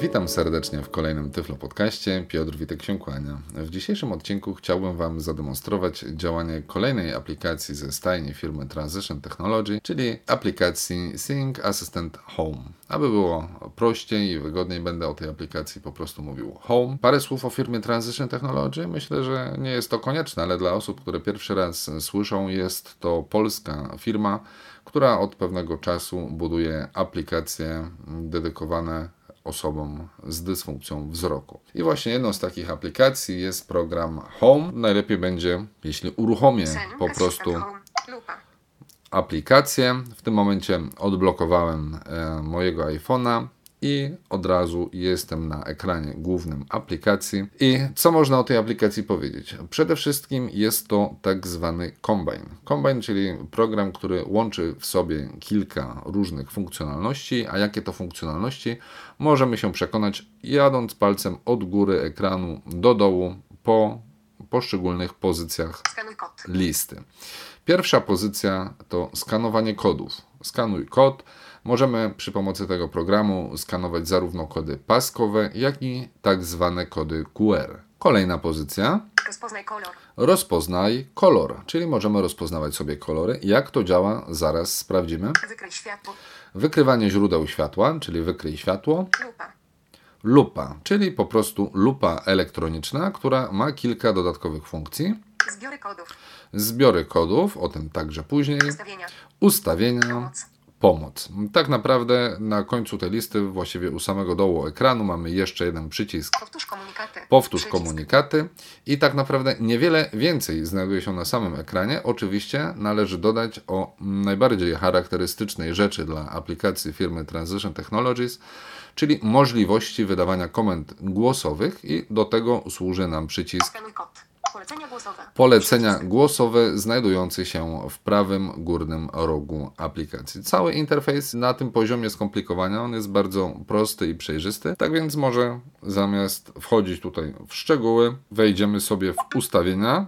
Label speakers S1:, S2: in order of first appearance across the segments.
S1: Witam serdecznie w kolejnym Tyflo Podcaście. Piotr Witek się kłania. W dzisiejszym odcinku chciałbym Wam zademonstrować działanie kolejnej aplikacji ze stajni firmy Transition Technology, czyli aplikacji Sync Assistant Home. Aby było prościej i wygodniej, będę o tej aplikacji po prostu mówił Home. Parę słów o firmie Transition Technology. Myślę, że nie jest to konieczne, ale dla osób, które pierwszy raz słyszą, jest to polska firma, która od pewnego czasu buduje aplikacje dedykowane osobom z dysfunkcją wzroku. I właśnie jedną z takich aplikacji jest program Home. Najlepiej będzie, jeśli uruchomię po prostu aplikację. W tym momencie odblokowałem e, mojego iPhone'a i od razu jestem na ekranie głównym aplikacji. I co można o tej aplikacji powiedzieć? Przede wszystkim jest to tak zwany Combine. Combine, czyli program, który łączy w sobie kilka różnych funkcjonalności, a jakie to funkcjonalności możemy się przekonać jadąc palcem od góry ekranu do dołu po poszczególnych pozycjach listy. Pierwsza pozycja to skanowanie kodów. Skanuj kod Możemy przy pomocy tego programu skanować zarówno kody paskowe, jak i tak zwane kody QR. Kolejna pozycja. Rozpoznaj kolor. Rozpoznaj kolor, czyli możemy rozpoznawać sobie kolory. Jak to działa, zaraz sprawdzimy. Wykryj światło. Wykrywanie źródeł światła, czyli wykryj światło. Lupa. Lupa, czyli po prostu lupa elektroniczna, która ma kilka dodatkowych funkcji. Zbiory kodów. Zbiory kodów, o tym także później. Ustawienia. Ustawienia. Pomoc pomoc. Tak naprawdę na końcu tej listy, właściwie u samego dołu ekranu, mamy jeszcze jeden przycisk. Powtórz komunikaty. Powtórz przycisk. komunikaty. I tak naprawdę niewiele więcej znajduje się na samym ekranie. Oczywiście należy dodać o najbardziej charakterystycznej rzeczy dla aplikacji firmy Transition Technologies, czyli możliwości wydawania komend głosowych i do tego służy nam przycisk. Polecenia głosowe. Polecenia głosowe znajdujące się w prawym górnym rogu aplikacji. Cały interfejs na tym poziomie skomplikowania on jest bardzo prosty i przejrzysty. Tak więc może zamiast wchodzić tutaj w szczegóły, wejdziemy sobie w ustawienia,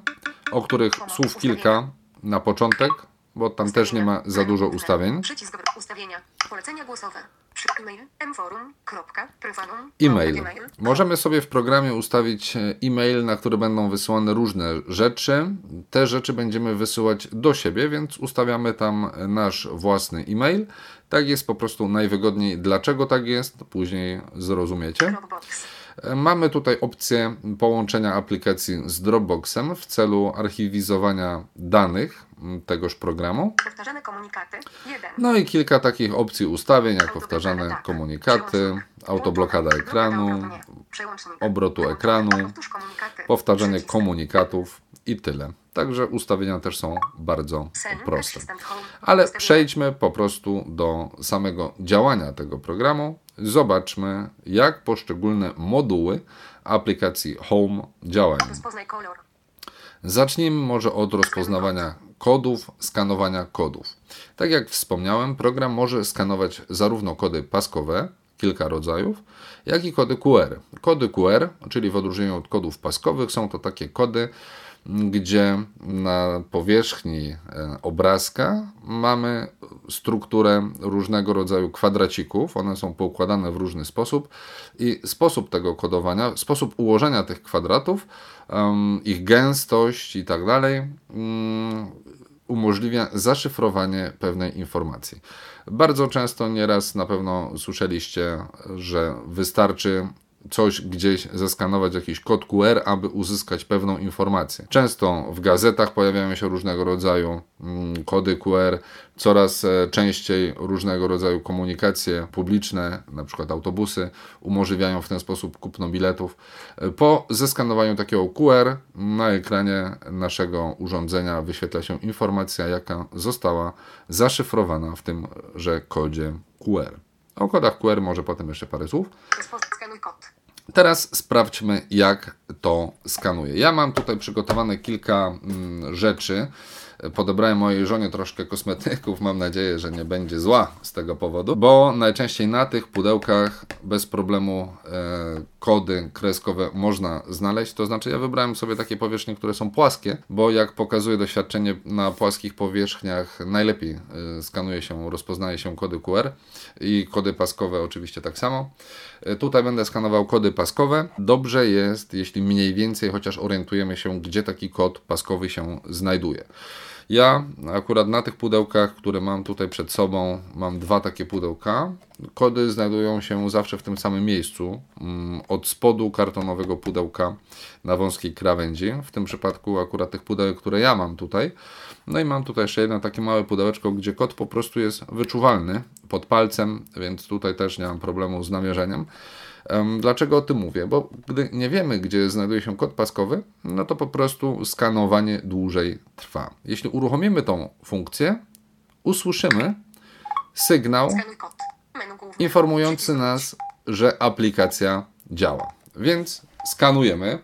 S1: o których słów kilka na początek, bo tam też nie ma za dużo ustawień. Przycisk ustawienia. Polecenia głosowe. E-mail. Możemy sobie w programie ustawić e, e-mail, na który będą wysyłane różne rzeczy. Te rzeczy będziemy wysyłać do siebie, więc ustawiamy tam nasz własny e-mail. Tak jest po prostu najwygodniej. Dlaczego tak jest? Później zrozumiecie. E, mamy tutaj opcję połączenia aplikacji z Dropboxem w celu archiwizowania danych tegoż programu. Powtarzane komunikaty. No i kilka takich opcji ustawień, jak powtarzane komunikaty, autoblokada ekranu, obrotu ekranu, powtarzanie komunikatów i tyle. Także ustawienia też są bardzo proste. Ale przejdźmy po prostu do samego działania tego programu. Zobaczmy, jak poszczególne moduły aplikacji Home działają. Zacznijmy może od rozpoznawania kodów, skanowania kodów. Tak jak wspomniałem, program może skanować zarówno kody paskowe, kilka rodzajów, jak i kody QR. Kody QR, czyli w odróżnieniu od kodów paskowych, są to takie kody, gdzie na powierzchni e, obrazka mamy strukturę różnego rodzaju kwadracików. One są poukładane w różny sposób i sposób tego kodowania, sposób ułożenia tych kwadratów, ich gęstość i tak dalej mm, umożliwia zaszyfrowanie pewnej informacji. Bardzo często, nieraz na pewno słyszeliście, że wystarczy coś gdzieś zeskanować jakiś kod QR, aby uzyskać pewną informację. Często w gazetach pojawiają się różnego rodzaju mm, kody QR, coraz e, częściej różnego rodzaju komunikacje publiczne, na przykład autobusy, umożliwiają w ten sposób kupno biletów. E, po zeskanowaniu takiego QR na ekranie naszego urządzenia wyświetla się informacja, jaka została zaszyfrowana w tymże kodzie QR. O kodach QR może potem jeszcze parę słów. Skanuj kod. Teraz sprawdźmy, jak to skanuje. Ja mam tutaj przygotowane kilka mm, rzeczy. Podebrałem mojej żonie troszkę kosmetyków. Mam nadzieję, że nie będzie zła z tego powodu, bo najczęściej na tych pudełkach bez problemu e, kody kreskowe można znaleźć. To znaczy, ja wybrałem sobie takie powierzchnie, które są płaskie, bo jak pokazuje doświadczenie, na płaskich powierzchniach najlepiej e, skanuje się, rozpoznaje się kody QR i kody paskowe oczywiście tak samo. E, tutaj będę skanował kody paskowe. Dobrze jest, jeśli mniej więcej chociaż orientujemy się, gdzie taki kod paskowy się znajduje. Ja akurat na tych pudełkach, które mam tutaj przed sobą, mam dwa takie pudełka. Kody znajdują się zawsze w tym samym miejscu, mm, od spodu kartonowego pudełka na wąskiej krawędzi. W tym przypadku akurat tych pudełek, które ja mam tutaj. No i mam tutaj jeszcze jedno takie małe pudełeczko, gdzie kod po prostu jest wyczuwalny pod palcem, więc tutaj też nie mam problemu z namierzeniem. Dlaczego o tym mówię? Bo gdy nie wiemy, gdzie znajduje się kod paskowy, no to po prostu skanowanie dłużej trwa. Jeśli uruchomimy tą funkcję, usłyszymy sygnał informujący nas, że aplikacja działa. Więc skanujemy.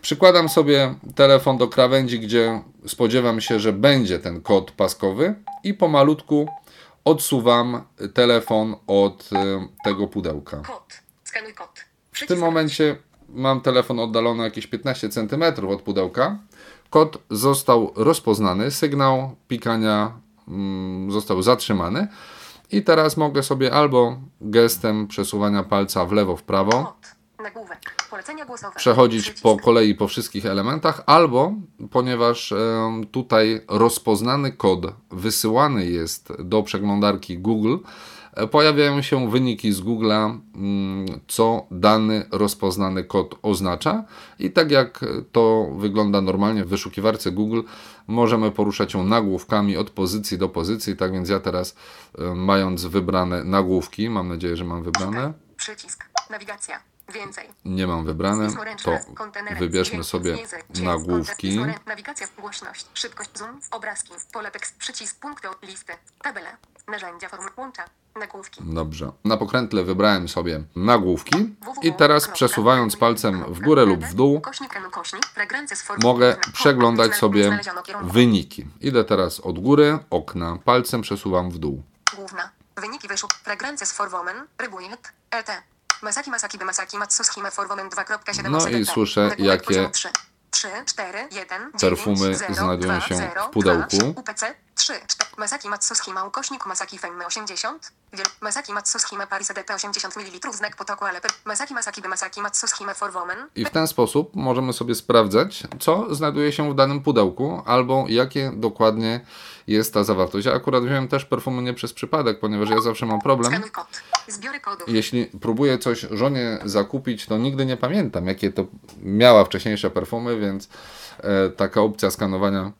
S1: Przykładam sobie telefon do krawędzi, gdzie spodziewam się, że będzie ten kod paskowy i pomalutku odsuwam telefon od tego pudełka. Kod. Skanuj kod. W tym momencie mam telefon oddalony jakieś 15 cm od pudełka. Kod został rozpoznany, sygnał pikania mm, został zatrzymany. I teraz mogę sobie albo gestem przesuwania palca w lewo, w prawo przechodzić po kolei po wszystkich elementach, albo ponieważ tutaj rozpoznany kod wysyłany jest do przeglądarki Google, pojawiają się wyniki z Google'a, mm, co dany rozpoznany kod oznacza. I tak jak to wygląda normalnie w wyszukiwarce Google, możemy poruszać ją nagłówkami od pozycji do pozycji. Tak więc ja teraz, mając wybrane nagłówki, mam nadzieję, że mam wybrane. Przycisk, nawigacja. Więcej. Nie mam wybrane, to wybierzmy sobie nagłówki. Nawigacja, głośność, szybkość, zoom, obrazki, pole tekst, przycisk, punkty, listy, tabele, narzędzia, łącza, Nagłówki. Dobrze. Na pokrętle wybrałem sobie nagłówki i teraz przesuwając palcem w górę lub w dół mogę przeglądać sobie wyniki. Idę teraz od góry, okna, palcem przesuwam w dół. Główna. Wyniki wyszuk. Rybujet, ET. Masaki Masaki Masaki Forwomen 2.7 No i słyszę jakie 3, 4, 1, perfumy 0, znajdują 2, się 0, w pudełku. 2, UPC 3, 4, Masaki Matsuski ma ukośnik Masaki Femme 80, Wiel Masaki Matsuski ma Paris EDP 80 ml znak potoku ale Masaki Masaki by Masaki Matsuski ma for woman. I w ten sposób możemy sobie sprawdzać, co znajduje się w danym pudełku, albo jakie dokładnie jest ta zawartość. Ja akurat wziąłem też perfumy nie przez przypadek, ponieważ ja zawsze mam problem. Skanuj kod. Zbiory kodów. Jeśli próbuję coś żonie zakupić, to nigdy nie pamiętam, jakie to miała wcześniejsze perfumy, więc e, taka opcja skanowania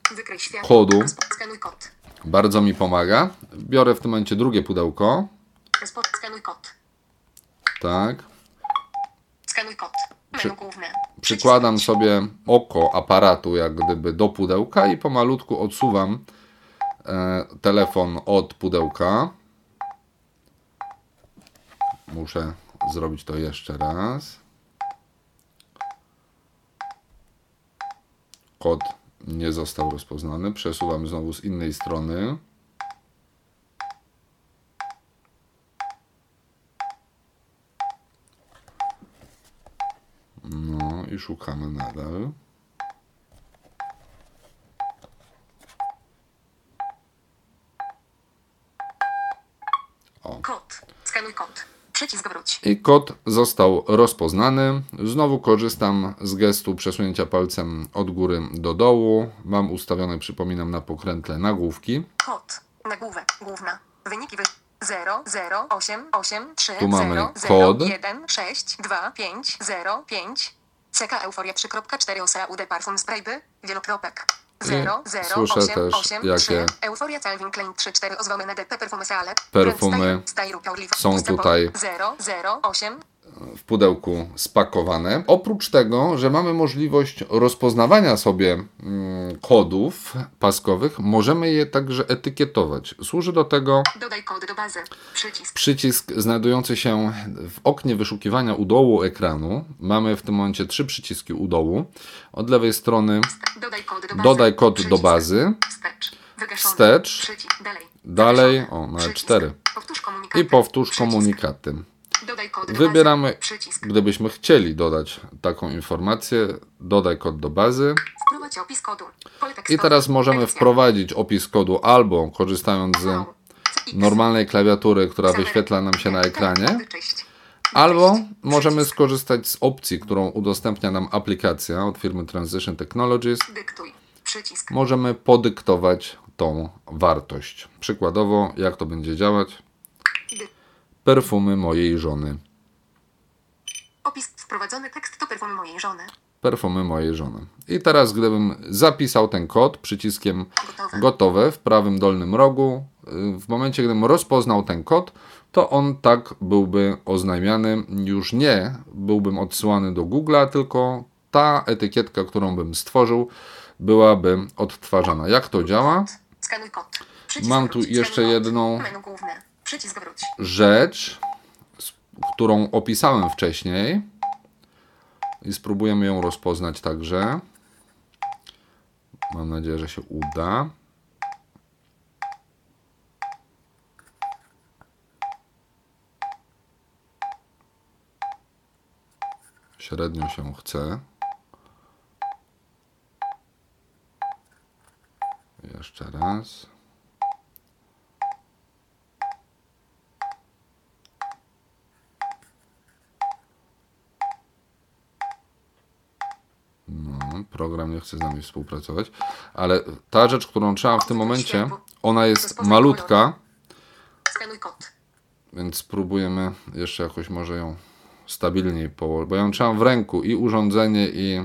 S1: kodu bardzo mi pomaga. Biorę w tym momencie drugie pudełko. Skanuj kod. Tak. Skanuj kod. Przy, przykładam sobie oko aparatu jak gdyby do pudełka i pomalutku odsuwam e, telefon od pudełka. Muszę zrobić to jeszcze raz. Kod nie został rozpoznany. Przesuwam znowu z innej strony. No i szukamy nadal. O. Kod. Skanuj kod. Przycisk wróć. I kod został rozpoznany. Znowu korzystam z gestu przesunięcia palcem od góry do dołu. Mam ustawione, przypominam, na pokrętle nagłówki. Kod. Nagłówek. Główna. Wyniki wy... 0, 0, 8, 8, 3, tu mamy 0, 0, kod. 1, 6, 2, 5, 0, 5. CK Euforia 3.4 OSA UD Parfum Sprayby. Wielokropek. 0, 0, Słyszę 8, też 8, jakie 3, Euforia Calvin Klein 3, 4 ozwamy na DP perfumy. Perfumy są tutaj. 0, 0, 8, w pudełku spakowane. Oprócz tego, że mamy możliwość rozpoznawania sobie mm, kodów paskowych, możemy je także etykietować. Służy do tego Dodaj kody do bazy. Przycisk. przycisk znajdujący się w oknie wyszukiwania u dołu ekranu. Mamy w tym momencie trzy przyciski u dołu. Od lewej strony Dodaj kod do bazy. Dodaj kod do bazy. Wstecz.
S2: Przycisk. Dalej.
S1: Dalej, o, na
S2: Przycisk.
S1: 4.
S2: Powtórz komunikaty.
S1: I powtórz komunikaty. Wybieramy, gdybyśmy chcieli dodać taką informację, dodaj kod do bazy. I teraz możemy wprowadzić opis kodu albo korzystając z normalnej klawiatury, która wyświetla nam się na ekranie,
S2: Kody, Cześć.
S1: albo
S2: Cześć.
S1: możemy skorzystać z opcji, którą udostępnia nam aplikacja od firmy Transition Technologies. Możemy podyktować tą wartość. Przykładowo, jak to będzie działać? Perfumy mojej żony.
S2: Opis. Wprowadzony tekst to perfumy mojej żony.
S1: Perfumy mojej żony. I teraz, gdybym zapisał ten kod przyciskiem
S2: Gotowe.
S1: gotowe w prawym dolnym rogu, y, w momencie, gdybym rozpoznał ten kod, to on tak byłby oznajmiany. Już nie byłbym odsyłany do Google'a, tylko ta etykietka, którą bym stworzył, byłaby odtwarzana. Jak to działa?
S2: Skanuj kod.
S1: Mam tu jeszcze jedną-.
S2: Przycisk wróć.
S1: Rzecz, którą opisałem wcześniej i spróbujemy ją rozpoznać także. Mam nadzieję, że się uda. Średnio się chce. Jeszcze raz. No, program nie chce z nami współpracować, ale ta rzecz, którą trzeba w tym momencie, ona jest malutka,
S2: kod.
S1: więc spróbujemy jeszcze jakoś może ją stabilniej położyć, bo ją trzymam w ręku i urządzenie i,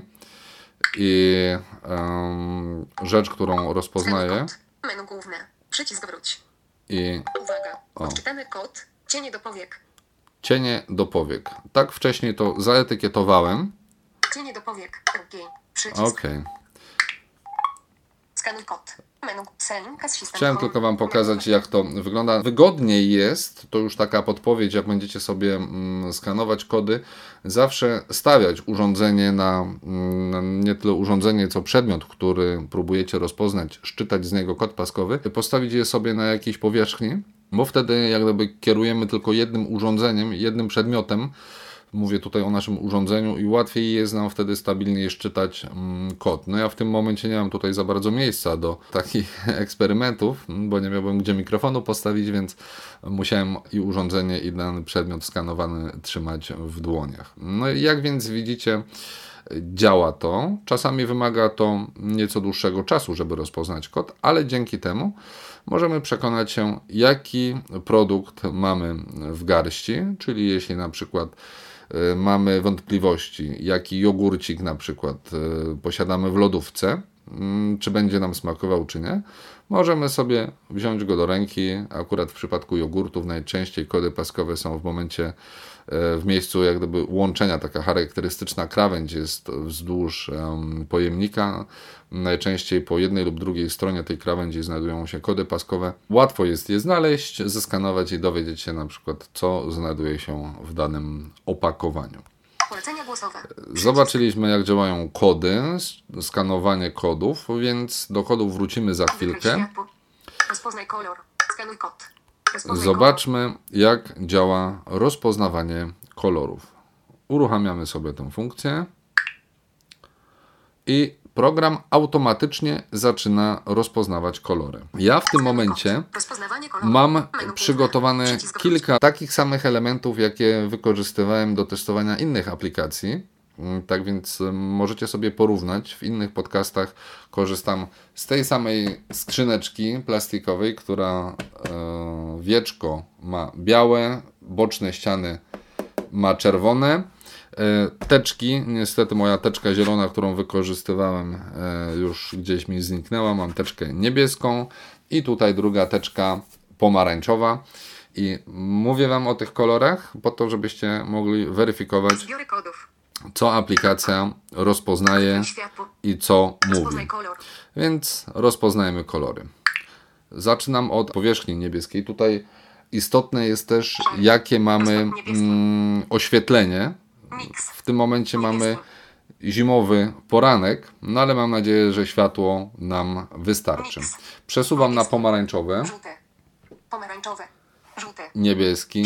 S1: i em, rzecz, którą rozpoznaję.
S2: Menu główne. Przycisk wróć.
S1: i
S2: Uwaga. Odczytany kod. Cienie do powiek.
S1: cienie do powiek. Tak wcześniej to zaetykietowałem.
S2: Cienie do powiek. Drugi. Przycisk.
S1: Okej.
S2: Skanuj kod.
S1: Chciałem tylko Wam pokazać, jak to wygląda. Wygodniej jest, to już taka podpowiedź, jak będziecie sobie mm, skanować kody, zawsze stawiać urządzenie na, mm, na nie tyle urządzenie, co przedmiot, który próbujecie rozpoznać, szczytać z niego kod paskowy, postawić je sobie na jakiejś powierzchni, bo wtedy jak gdyby kierujemy tylko jednym urządzeniem, jednym przedmiotem, Mówię tutaj o naszym urządzeniu i łatwiej jest nam wtedy stabilnie szczytać mm, kod. No ja w tym momencie nie mam tutaj za bardzo miejsca do takich eksperymentów, bo nie miałbym gdzie mikrofonu postawić, więc musiałem i urządzenie, i dany przedmiot skanowany trzymać w dłoniach. No i jak więc widzicie, działa to. Czasami wymaga to nieco dłuższego czasu, żeby rozpoznać kod, ale dzięki temu możemy przekonać się, jaki produkt mamy w garści, czyli jeśli na przykład mamy wątpliwości, jaki jogurcik na przykład y, posiadamy w lodówce, mm, czy będzie nam smakował, czy nie, możemy sobie wziąć go do ręki. Akurat w przypadku jogurtów najczęściej kody paskowe są w momencie, w miejscu jak gdyby łączenia, taka charakterystyczna krawędź jest wzdłuż em, pojemnika. Najczęściej po jednej lub drugiej stronie tej krawędzi znajdują się kody paskowe. Łatwo jest je znaleźć, zeskanować i dowiedzieć się na przykład, co znajduje się w danym opakowaniu. Zobaczyliśmy, jak działają kody, skanowanie kodów, więc do kodów wrócimy za chwilkę.
S2: Rozpoznaj kolor. Skanuj kod.
S1: Zobaczmy, jak działa rozpoznawanie kolorów. Uruchamiamy sobie tę funkcję i program automatycznie zaczyna rozpoznawać kolory. Ja w tym momencie. Mam przygotowane kilka takich samych elementów, jakie wykorzystywałem do testowania innych aplikacji. Mm, Tak więc y, możecie sobie porównać. W innych podcastach korzystam z tej samej skrzyneczki plastikowej, która e, wieczko ma białe, boczne ściany ma czerwone. E, Teczki, niestety moja teczka zielona, którą wykorzystywałem, już gdzieś mi zniknęła. Mam teczkę niebieską i tutaj druga teczka pomarańczowa. I mówię Wam o tych kolorach po to, żebyście mogli weryfikować,
S2: Zbiory kodów.
S1: Co aplikacja rozpoznaje i co mówi. Więc rozpoznajemy kolory. Zaczynam od powierzchni niebieskiej. Tutaj istotne jest też, jakie mamy mm, oświetlenie. W tym momencie mamy zimowy poranek, no ale mam nadzieję, że światło nam wystarczy. Przesuwam na pomarańczowe,
S2: Żółte. Pomarańczowe. Żółte.
S1: niebieski.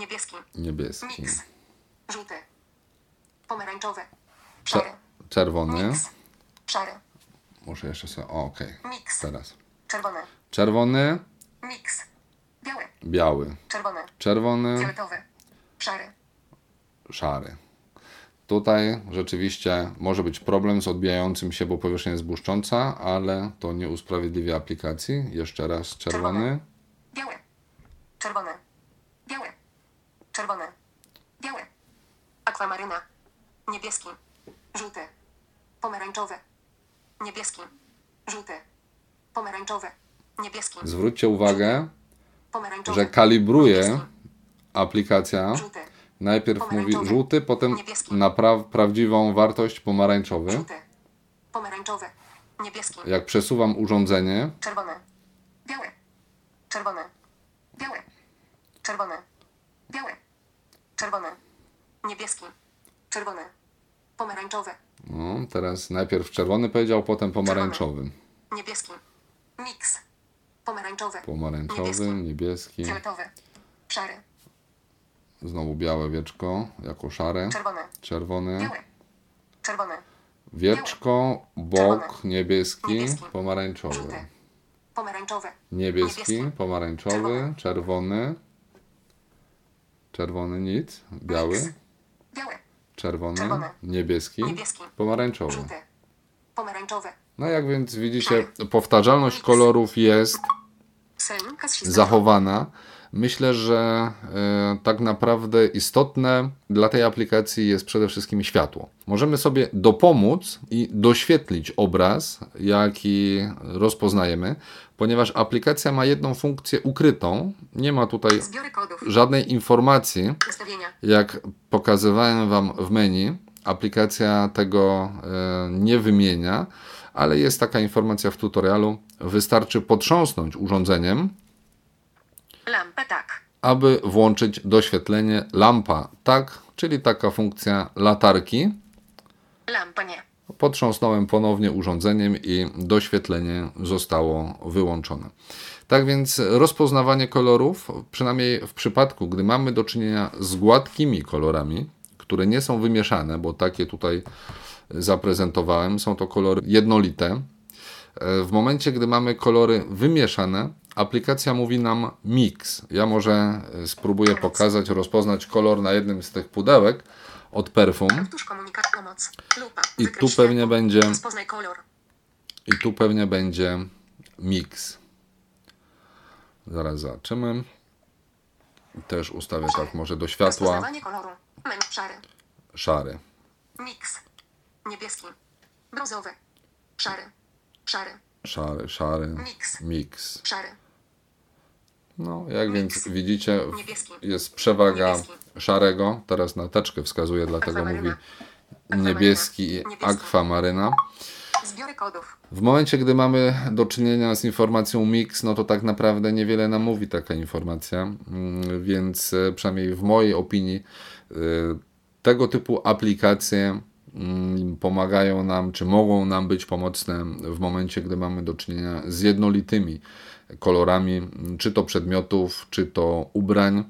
S2: Niebieski.
S1: niebieski,
S2: Pomarańczowe.
S1: Cze-
S2: Szary.
S1: czerwony.
S2: Miks. Szary.
S1: Muszę jeszcze sobie. O, okej.
S2: Miks.
S1: Teraz.
S2: Czerwone.
S1: Czerwony,
S2: Miks. Białe.
S1: biały.
S2: Czerwone.
S1: Czerwony,
S2: Fioletowe. Szary.
S1: szary. Tutaj rzeczywiście może być problem z odbijającym się, bo powierzchnia jest błyszcząca, ale to nie usprawiedliwia aplikacji. Jeszcze raz czerwony,
S2: Białe. Czerwone. Białe. Czerwone. Białe. Akwamaryna. Niebieski. Żółty. Pomarańczowy. Niebieski. Żółty. Pomarańczowy. Niebieski.
S1: Zwróćcie uwagę, że kalibruje aplikacja.
S2: Żółty.
S1: Najpierw mówi żółty, potem
S2: Niebieski.
S1: na pra- prawdziwą wartość pomarańczowy.
S2: Żółty. Pomarańczowy. Niebieski.
S1: Jak przesuwam urządzenie,
S2: Czerwone. Białe. Czerwone. Białe. Czerwone. Białe. Czerwone. Niebieski. Czerwone. Pomarańczowy.
S1: no, teraz najpierw czerwony powiedział, potem pomarańczowy.
S2: Niebieski. Miks. Pomarańczowy.
S1: Pomarańczowy, niebieski,
S2: Fioletowy. Szary.
S1: znowu białe wieczko jako szare,
S2: Czerwone.
S1: czerwony,
S2: Białe. Czerwone.
S1: wieczko, bok, niebieski,
S2: Niebieski.
S1: pomarańczowy.
S2: Żółty. Pomarańczowy.
S1: Niebieski,
S2: Niebieski.
S1: pomarańczowy,
S2: Czerwony.
S1: czerwony, czerwony nic, biały. Czerwony,
S2: Czerwony.
S1: niebieski,
S2: Niebieski.
S1: pomarańczowy.
S2: Żółty. Pomarańczowy.
S1: No jak więc widzicie, powtarzalność kolorów jest zachowana. Myślę, że e, tak naprawdę istotne dla tej aplikacji jest przede wszystkim światło. Możemy sobie dopomóc i doświetlić obraz, jaki rozpoznajemy, ponieważ aplikacja ma jedną funkcję ukrytą. Nie ma tutaj żadnej informacji, jak pokazywałem Wam w menu. Aplikacja tego e, nie wymienia, ale jest taka informacja w tutorialu. Wystarczy potrząsnąć urządzeniem,
S2: Lampa tak.
S1: aby włączyć doświetlenie lampa tak, czyli taka funkcja latarki.
S2: Lampa nie.
S1: Potrząsnąłem ponownie urządzeniem i doświetlenie zostało wyłączone. Tak więc rozpoznawanie kolorów, przynajmniej w przypadku, gdy mamy do czynienia z gładkimi kolorami, które nie są wymieszane, bo takie tutaj zaprezentowałem, są to kolory jednolite. W momencie, gdy mamy kolory wymieszane, aplikacja mówi nam mix. Ja może e, spróbuję pokazać, rozpoznać kolor na jednym z tych pudełek od perfum. I tu pewnie będzie i tu pewnie będzie mix. Zaraz zobaczymy. Też ustawię tak może do światła.
S2: Szary.
S1: Szary.
S2: Miks. Niebieski. Brązowy. Szary. Szary.
S1: Szary, szary.
S2: Mix.
S1: Mix.
S2: Szary.
S1: No, jak więc widzicie,
S2: Niebieski.
S1: jest przewaga
S2: Niebieski.
S1: szarego. Teraz na teczkę wskazuje, dlatego mówi niebieski i akwamaryna.
S2: Zbiory kodów.
S1: W momencie, gdy mamy do czynienia z informacją mix, no to tak naprawdę niewiele nam mówi taka informacja, Mm, więc e, przynajmniej w mojej opinii e, tego typu aplikacje mm, pomagają nam, czy mogą nam być pomocne w momencie, gdy mamy do czynienia z jednolitymi kolorami, czy to przedmiotów, czy to ubrań.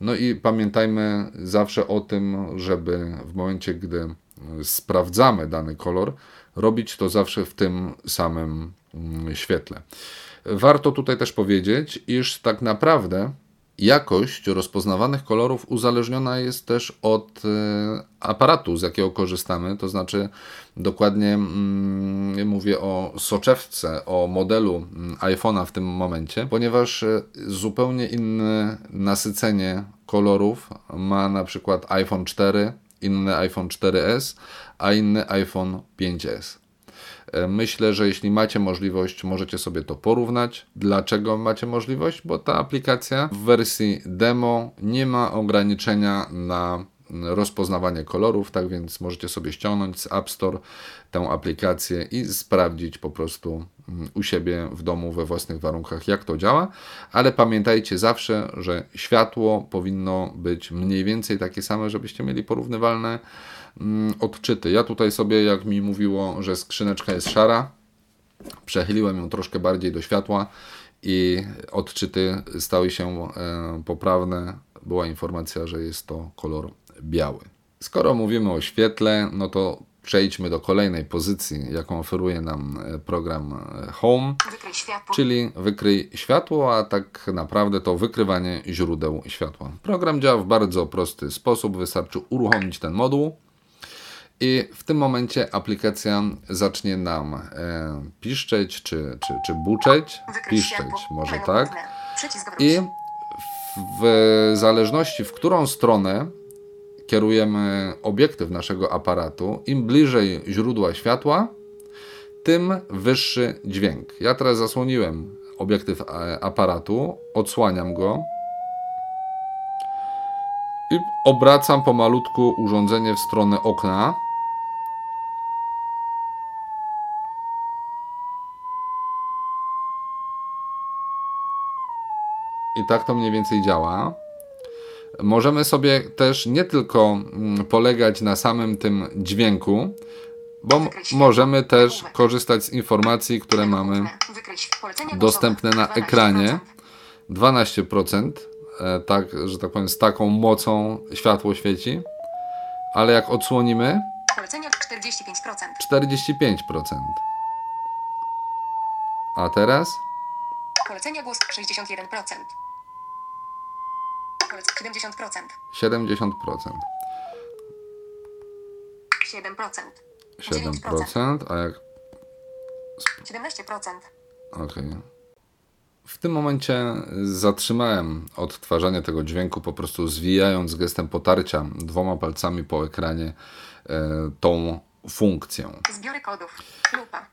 S1: No i pamiętajmy zawsze o tym, żeby w momencie, gdy sprawdzamy dany kolor, robić to zawsze w tym samym mm, świetle. Warto tutaj też powiedzieć, iż tak naprawdę jakość rozpoznawanych kolorów uzależniona jest też od e, aparatu, z jakiego korzystamy. To znaczy, dokładnie mm, mówię o soczewce, o modelu mm, iPhone'a w tym momencie, ponieważ e, zupełnie inne nasycenie kolorów ma na przykład iPhone 4, inny iPhone 4S, a inny iPhone 5S. E, Myślę, że jeśli macie możliwość, możecie sobie to porównać. Dlaczego macie możliwość? Bo ta aplikacja w wersji demo nie ma ograniczenia na rozpoznawanie kolorów, tak więc możecie sobie ściągnąć z App Store tę aplikację i sprawdzić po prostu mm, u siebie w domu we własnych warunkach, jak to działa. Ale pamiętajcie zawsze, że światło powinno być mniej więcej takie same, żebyście mieli porównywalne odczyty. Ja tutaj sobie, jak mi mówiło, że skrzyneczka jest szara, przechyliłem ją troszkę bardziej do światła i odczyty stały się e, poprawne. Była informacja, że jest to kolor biały. Skoro mówimy o świetle, no to przejdźmy do kolejnej pozycji, jaką oferuje nam e, program e, Home,
S2: Wykryj
S1: czyli wykryj światło, a tak naprawdę to wykrywanie źródeł światła. Program działa w bardzo prosty sposób, wystarczy uruchomić ten moduł i w tym momencie aplikacja zacznie nam e, piszczeć czy, czy, czy buczeć. Piszczeć może tak. I w zależności w którą stronę kierujemy obiektyw naszego aparatu, im bliżej źródła światła, tym wyższy dźwięk. Ja teraz zasłoniłem obiektyw e, aparatu, odsłaniam go i obracam pomalutku urządzenie w stronę okna. I tak to mniej więcej działa. Możemy sobie też nie tylko mm, polegać na samym tym dźwięku, bo możemy też korzystać z informacji, które mamy dostępne na
S2: głosowe. 12%.
S1: ekranie. 12%, e, tak, że tak powiem, z taką mocą światło świeci, ale jak odsłonimy,
S2: Polecenia 45%.
S1: 45%. A teraz
S2: Polecenia głos 61%. Polec 70%.
S1: 70%.
S2: 7%.
S1: 7%, a jak
S2: 17%.
S1: Okej. W tym momencie zatrzymałem odtwarzanie tego dźwięku, po prostu zwijając gestem potarcia dwoma palcami po ekranie e, tą funkcję.
S2: Zbiory kodów. Lupa.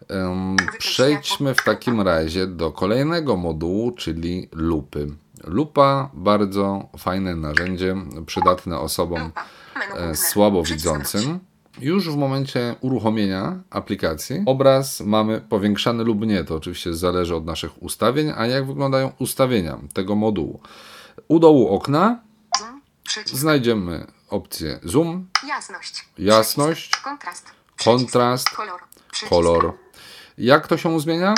S1: Przejdźmy w takim razie do kolejnego modułu, czyli lupy. Lupa bardzo fajne narzędzie, przydatne osobom e, słabowidzącym. Już w momencie uruchomienia aplikacji obraz mamy powiększany lub nie. To oczywiście zależy od naszych ustawień, a jak wyglądają ustawienia tego modułu. U dołu okna znajdziemy opcję zoom,
S2: Jasność.
S1: Jasność.
S2: Kontrast.
S1: Kontrast.
S2: Kolor.
S1: Jak to się zmienia?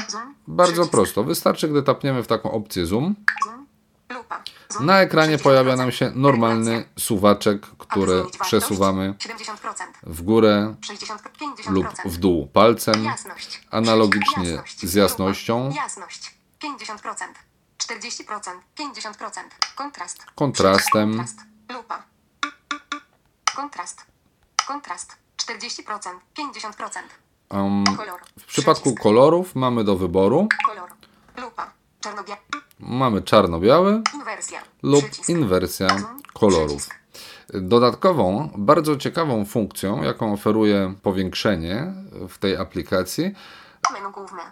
S1: Bardzo prosto. Wystarczy, gdy tapniemy w taką opcję zoom, na ekranie
S2: 60%.
S1: pojawia nam się normalny suwaczek, który przesuwamy
S2: 70%.
S1: w górę
S2: 60, 50%.
S1: lub w dół palcem. Analogicznie z jasnością.
S2: Lupa. Jasność. 50%. 40%. 50%. Kontrast.
S1: Kontrastem.
S2: Kontrast. Kontrast. Kontrast. 40%. 50%.
S1: Um,
S2: Kolor.
S1: w przypadku
S2: Przycisk.
S1: kolorów mamy do wyboru
S2: Kolor. Lupa.
S1: Mamy czarno-biały
S2: Inwersja.
S1: lub
S2: Przycisk.
S1: inwersja
S2: Zoom.
S1: kolorów. Dodatkową, bardzo ciekawą funkcją, jaką oferuje powiększenie w tej aplikacji,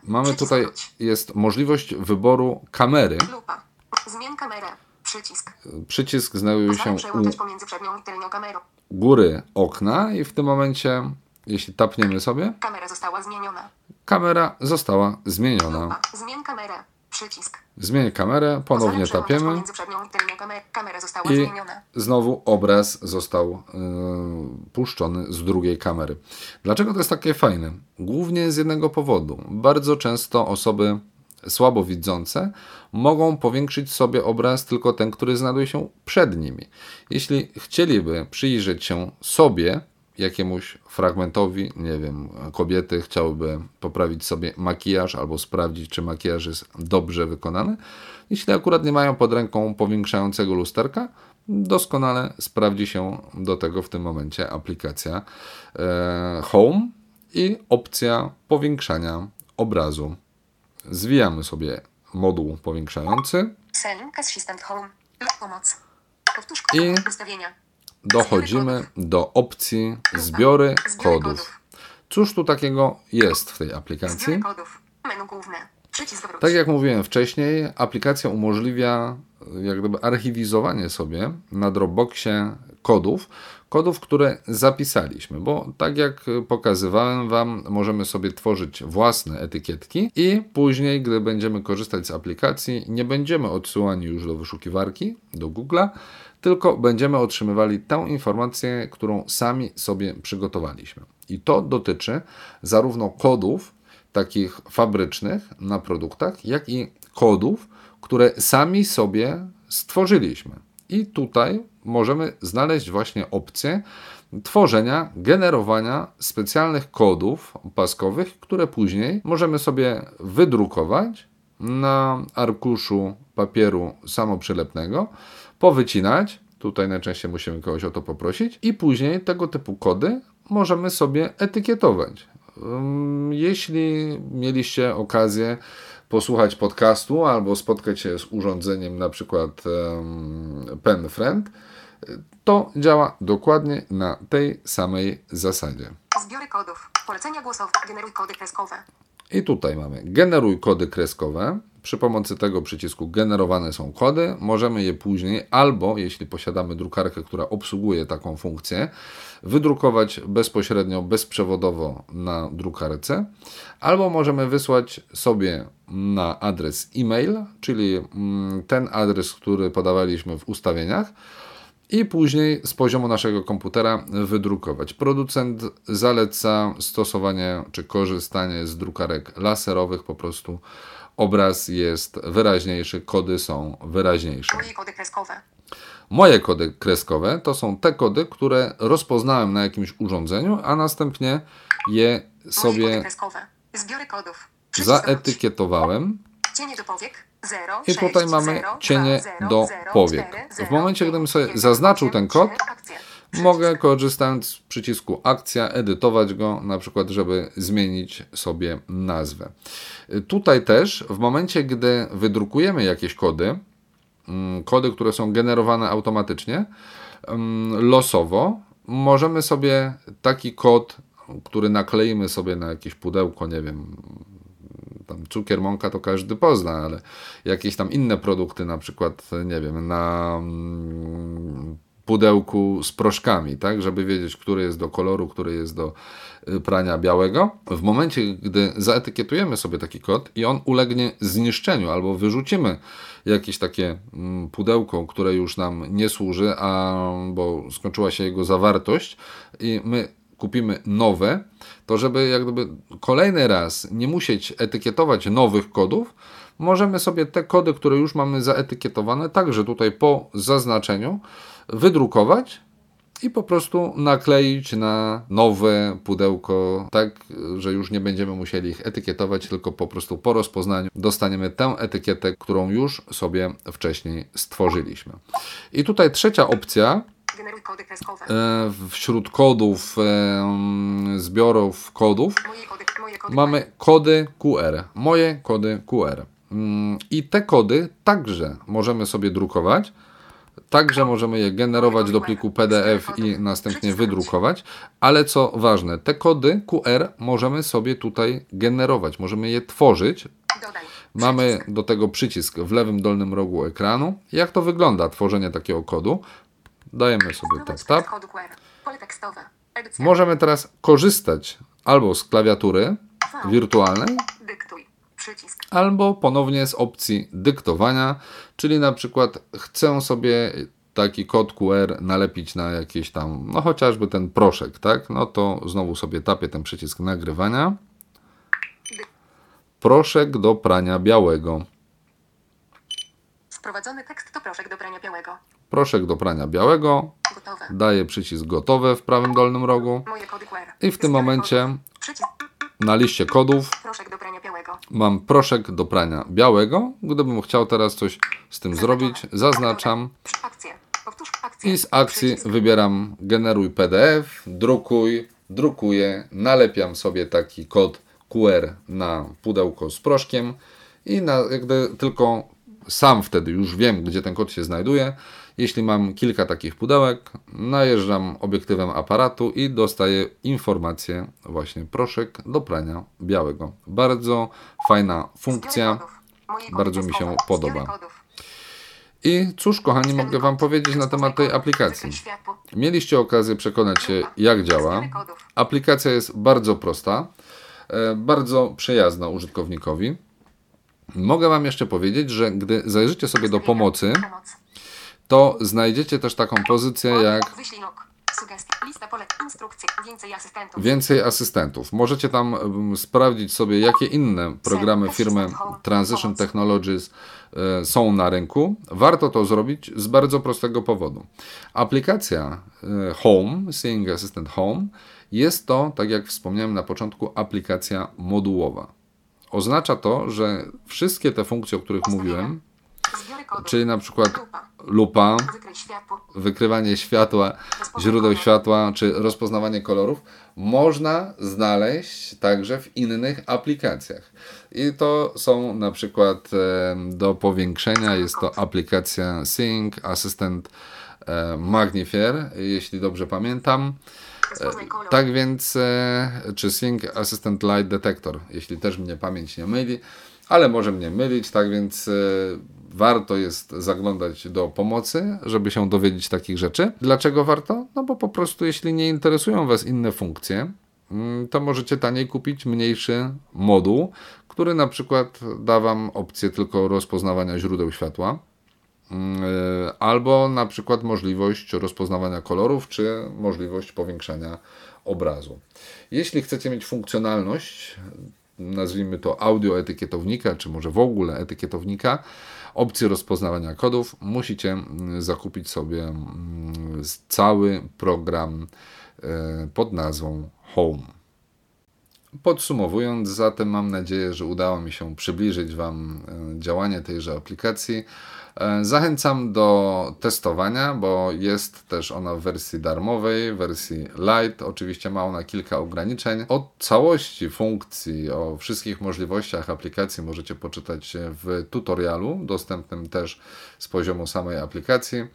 S1: mamy tutaj jest możliwość wyboru kamery.
S2: Lupa. Zmień kamerę. Przycisk.
S1: Przycisk znajduje się u
S2: pomiędzy przednią i tylnią kamerą.
S1: Góry okna i w tym momencie, jeśli tapniemy sobie,
S2: Kamera została zmieniona.
S1: kamera została zmieniona.
S2: Zmień kamerę. Przycisk.
S1: Zmień kamerę, ponownie tapiemy
S2: i
S1: znowu obraz został yy, puszczony z drugiej kamery. Dlaczego to jest takie fajne? Głównie z jednego powodu. Bardzo często osoby słabowidzące mogą powiększyć sobie obraz tylko ten, który znajduje się przed nimi. Jeśli chcieliby przyjrzeć się sobie, jakiemuś fragmentowi, nie wiem, kobiety chciałyby poprawić sobie makijaż albo sprawdzić, czy makijaż jest dobrze wykonany. Jeśli akurat nie mają pod ręką powiększającego lusterka, doskonale sprawdzi się do tego w tym momencie aplikacja e, Home i opcja powiększania obrazu. Zwijamy sobie moduł powiększający, I-
S2: ustawienia.
S1: dochodzimy do opcji zbiory kodów. Cóż tu takiego jest w tej aplikacji? Tak jak mówiłem wcześniej, aplikacja umożliwia jak gdyby archiwizowanie sobie na Dropboxie kodów, kodów, które zapisaliśmy, bo tak jak pokazywałem Wam, możemy sobie tworzyć własne etykietki i później, gdy będziemy korzystać z aplikacji, nie będziemy odsyłani już do wyszukiwarki, do Google'a, tylko będziemy otrzymywali tę informację, którą sami sobie przygotowaliśmy. I to dotyczy zarówno kodów, takich fabrycznych na produktach, jak i kodów, które sami sobie stworzyliśmy. I tutaj możemy znaleźć właśnie opcję tworzenia, generowania specjalnych kodów paskowych, które później możemy sobie wydrukować na arkuszu papieru samoprzylepnego, powycinać. Tutaj najczęściej musimy kogoś o to poprosić, i później tego typu kody możemy sobie etykietować. Jeśli mieliście okazję posłuchać podcastu albo spotkać się z urządzeniem na przykład em, PenFriend, to działa dokładnie na tej samej zasadzie.
S2: Zbiory kodów. Polecenia głosowe. Generuj kody kreskowe.
S1: I tutaj mamy generuj kody kreskowe. Przy pomocy tego przycisku generowane są kody. Możemy je później albo, jeśli posiadamy drukarkę, która obsługuje taką funkcję, wydrukować bezpośrednio, bezprzewodowo na drukarce, albo możemy wysłać sobie na adres e-mail, czyli mm, ten adres, który podawaliśmy w ustawieniach, i później z poziomu naszego komputera wydrukować. Producent zaleca stosowanie czy korzystanie z drukarek laserowych, po prostu obraz jest wyraźniejszy, kody są wyraźniejsze.
S2: Moje kody kreskowe.
S1: Moje kody kreskowe to są te kody, które rozpoznałem na jakimś urządzeniu, a następnie je sobie zaetykietowałem.
S2: Cienie do powiek. 0,
S1: I tutaj mamy cienie do powiek. W momencie, gdybym sobie zaznaczył ten kod, Mogę korzystając z przycisku akcja edytować go, na przykład, żeby zmienić sobie nazwę. Tutaj też w momencie, gdy wydrukujemy jakieś kody, mm, kody, które są generowane automatycznie, mm, losowo, możemy sobie taki kod, który nakleimy sobie na jakieś pudełko, nie wiem, tam cukier, mąka to każdy pozna, ale jakieś tam inne produkty, na przykład, nie wiem, na mm, pudełku z proszkami, tak, żeby wiedzieć, który jest do koloru, który jest do y, prania białego. W momencie, gdy zaetykietujemy sobie taki kod i on ulegnie zniszczeniu albo wyrzucimy jakieś takie mm, pudełko, które już nam nie służy, a bo skończyła się jego zawartość i my kupimy nowe, to żeby jak gdyby kolejny raz nie musieć etykietować nowych kodów, możemy sobie te kody, które już mamy zaetykietowane, także tutaj po zaznaczeniu wydrukować i po prostu nakleić na nowe pudełko, tak, że już nie będziemy musieli ich etykietować, tylko po prostu po rozpoznaniu dostaniemy tę etykietę, którą już sobie wcześniej stworzyliśmy. I tutaj trzecia opcja e, wśród kodów, e, zbiorów kodów, mamy kody QR, moje kody QR. Mm, I te kody także możemy sobie drukować, także możemy je generować do pliku PDF i następnie wydrukować, ale co ważne, te kody QR możemy sobie tutaj generować, możemy je tworzyć. Mamy do tego przycisk w lewym dolnym rogu ekranu. Jak to wygląda, tworzenie takiego kodu? Dajemy sobie
S2: tekstowe. Edycja.
S1: Możemy teraz korzystać albo z klawiatury wirtualnej.
S2: Przycisk.
S1: albo ponownie z opcji dyktowania, czyli na przykład chcę sobie taki kod QR nalepić na jakiś tam, no chociażby ten proszek, tak? No to znowu sobie tapię ten przycisk nagrywania. Proszek do prania białego.
S2: Wprowadzony tekst to proszek do prania białego.
S1: Proszek do prania białego.
S2: Gotowe.
S1: Daję przycisk gotowe w prawym dolnym rogu. I w tym momencie.
S2: Przycisk.
S1: Na liście kodów
S2: Proszek do prania białego.
S1: mam proszek do prania białego. Gdybym chciał teraz coś z tym zrobić, zaznaczam.
S2: Powtórz akcję.
S1: i z akcji
S2: Przycisk.
S1: wybieram generuj PDF, drukuj, drukuję, nalepiam sobie taki kod QR na pudełko z proszkiem i na, jak gdy tylko sam wtedy już wiem, gdzie ten kod się znajduje. Jeśli mam kilka takich pudełek, najeżdżam obiektywem aparatu i dostaję informację właśnie proszek do prania białego. Bardzo fajna funkcja, bardzo mi się podoba. I cóż, kochani, mogę Wam powiedzieć na temat tej aplikacji. Mieliście okazję przekonać się, jak działa. Aplikacja jest bardzo prosta, e, bardzo przyjazna użytkownikowi. Mogę Wam jeszcze powiedzieć, że gdy zajrzycie sobie do pomocy, to znajdziecie też taką pozycję jak Więcej asystentów. Możecie tam sprawdzić sobie, jakie inne programy firmy Transition Technologies y, są na rynku. Warto to zrobić z bardzo prostego powodu. Aplikacja y, Home, Seeing Assistant Home, jest to, tak jak wspomniałem na początku, aplikacja modułowa. Oznacza to, że wszystkie te funkcje, o których mówiłem, czyli na przykład lupa, wykrywanie światła, źródeł światła, czy rozpoznawanie kolorów, można znaleźć także w innych aplikacjach. I to są na przykład do powiększenia, jest to aplikacja Sync, Assistant Magnifier, jeśli dobrze pamiętam. E, tak więc, e, czy Sync Assistant Light Detector, jeśli też mnie pamięć nie myli, ale może mnie mylić, tak więc e, warto jest zaglądać do pomocy, żeby się dowiedzieć takich rzeczy. Dlaczego warto? No bo po prostu jeśli nie interesują Was inne funkcje, mm, to możecie taniej kupić mniejszy moduł, który na przykład da Wam opcję tylko rozpoznawania źródeł światła, mm, albo na przykład możliwość rozpoznawania kolorów, czy możliwość powiększania obrazu. Jeśli chcecie mieć funkcjonalność, nazwijmy to audio etykietownika, czy może w ogóle etykietownika, opcji rozpoznawania kodów, musicie mm, zakupić sobie mm, cały program e, pod nazwą Home. Podsumowując, zatem mam nadzieję, że udało mi się przybliżyć Wam e, działanie tejże aplikacji. E, zachęcam do testowania, bo jest też ona w wersji darmowej, wersji light. Oczywiście ma ona kilka ograniczeń. O całości funkcji, o wszystkich możliwościach aplikacji możecie poczytać w tutorialu, dostępnym też z poziomu samej aplikacji.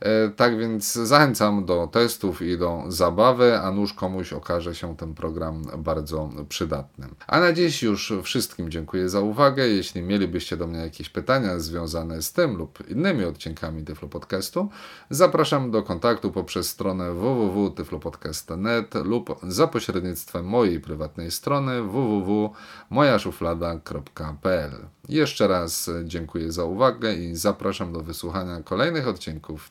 S1: E, tak więc zachęcam do testów i do zabawy, a nuż komuś okaże się ten program bardzo przydatny. A na dziś już wszystkim dziękuję za uwagę. Jeśli mielibyście do mnie jakieś pytania związane z tym lub innymi odcinkami Tyflo Podcastu, zapraszam do kontaktu poprzez stronę www.tyflopodcast.net lub za pośrednictwem mojej prywatnej strony www.mojaszuflada.pl. Jeszcze raz dziękuję za uwagę i zapraszam do wysłuchania kolejnych odcinków